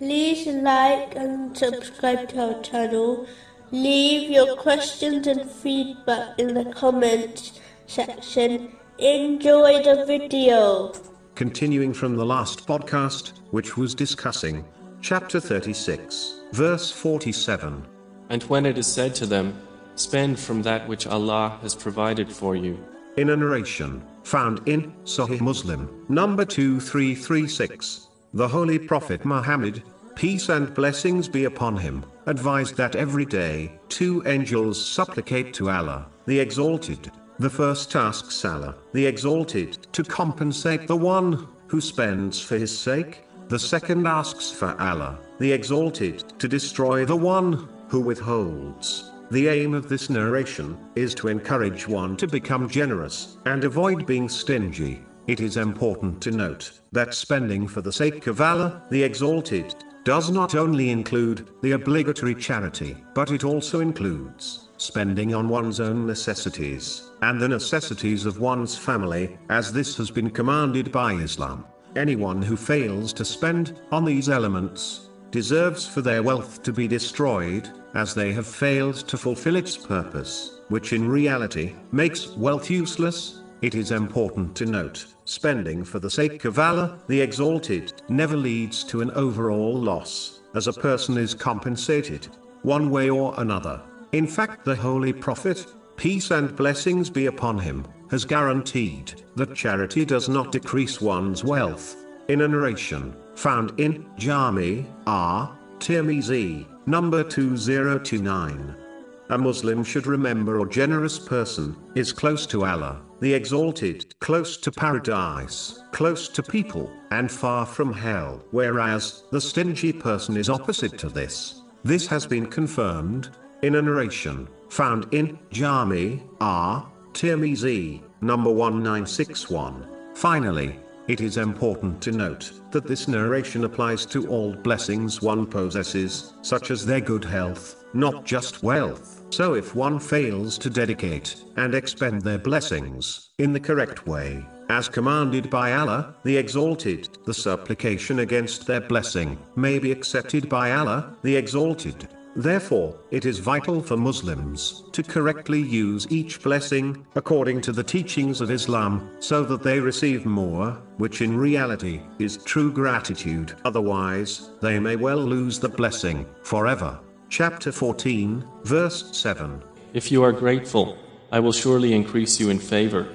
like and subscribe to our channel. Leave your questions and feedback in the comments section. Enjoy the video. Continuing from the last podcast, which was discussing chapter 36, verse 47. And when it is said to them, Spend from that which Allah has provided for you, In a narration found in Sahih Muslim, number 2336, the Holy Prophet Muhammad, peace and blessings be upon him, advised that every day two angels supplicate to Allah, the Exalted. The first asks Allah, the Exalted, to compensate the one who spends for his sake. The second asks for Allah, the Exalted, to destroy the one who withholds. The aim of this narration is to encourage one to become generous and avoid being stingy. It is important to note that spending for the sake of Allah, the Exalted, does not only include the obligatory charity, but it also includes spending on one's own necessities and the necessities of one's family, as this has been commanded by Islam. Anyone who fails to spend on these elements deserves for their wealth to be destroyed, as they have failed to fulfill its purpose, which in reality makes wealth useless. It is important to note, spending for the sake of Allah, the Exalted, never leads to an overall loss, as a person is compensated, one way or another. In fact, the Holy Prophet, peace and blessings be upon him, has guaranteed that charity does not decrease one's wealth. In a narration found in Jami R. Tirmizi, number 2029. A Muslim should remember a generous person is close to Allah, the Exalted, close to paradise, close to people, and far from hell, whereas the stingy person is opposite to this. This has been confirmed in a narration found in Jami R. Tirmizi, number 1961. Finally, it is important to note that this narration applies to all blessings one possesses, such as their good health, not just wealth. So if one fails to dedicate and expend their blessings in the correct way, as commanded by Allah, the Exalted, the supplication against their blessing may be accepted by Allah, the Exalted. Therefore, it is vital for Muslims to correctly use each blessing according to the teachings of Islam so that they receive more, which in reality is true gratitude. Otherwise, they may well lose the blessing forever. Chapter 14, verse 7. If you are grateful, I will surely increase you in favor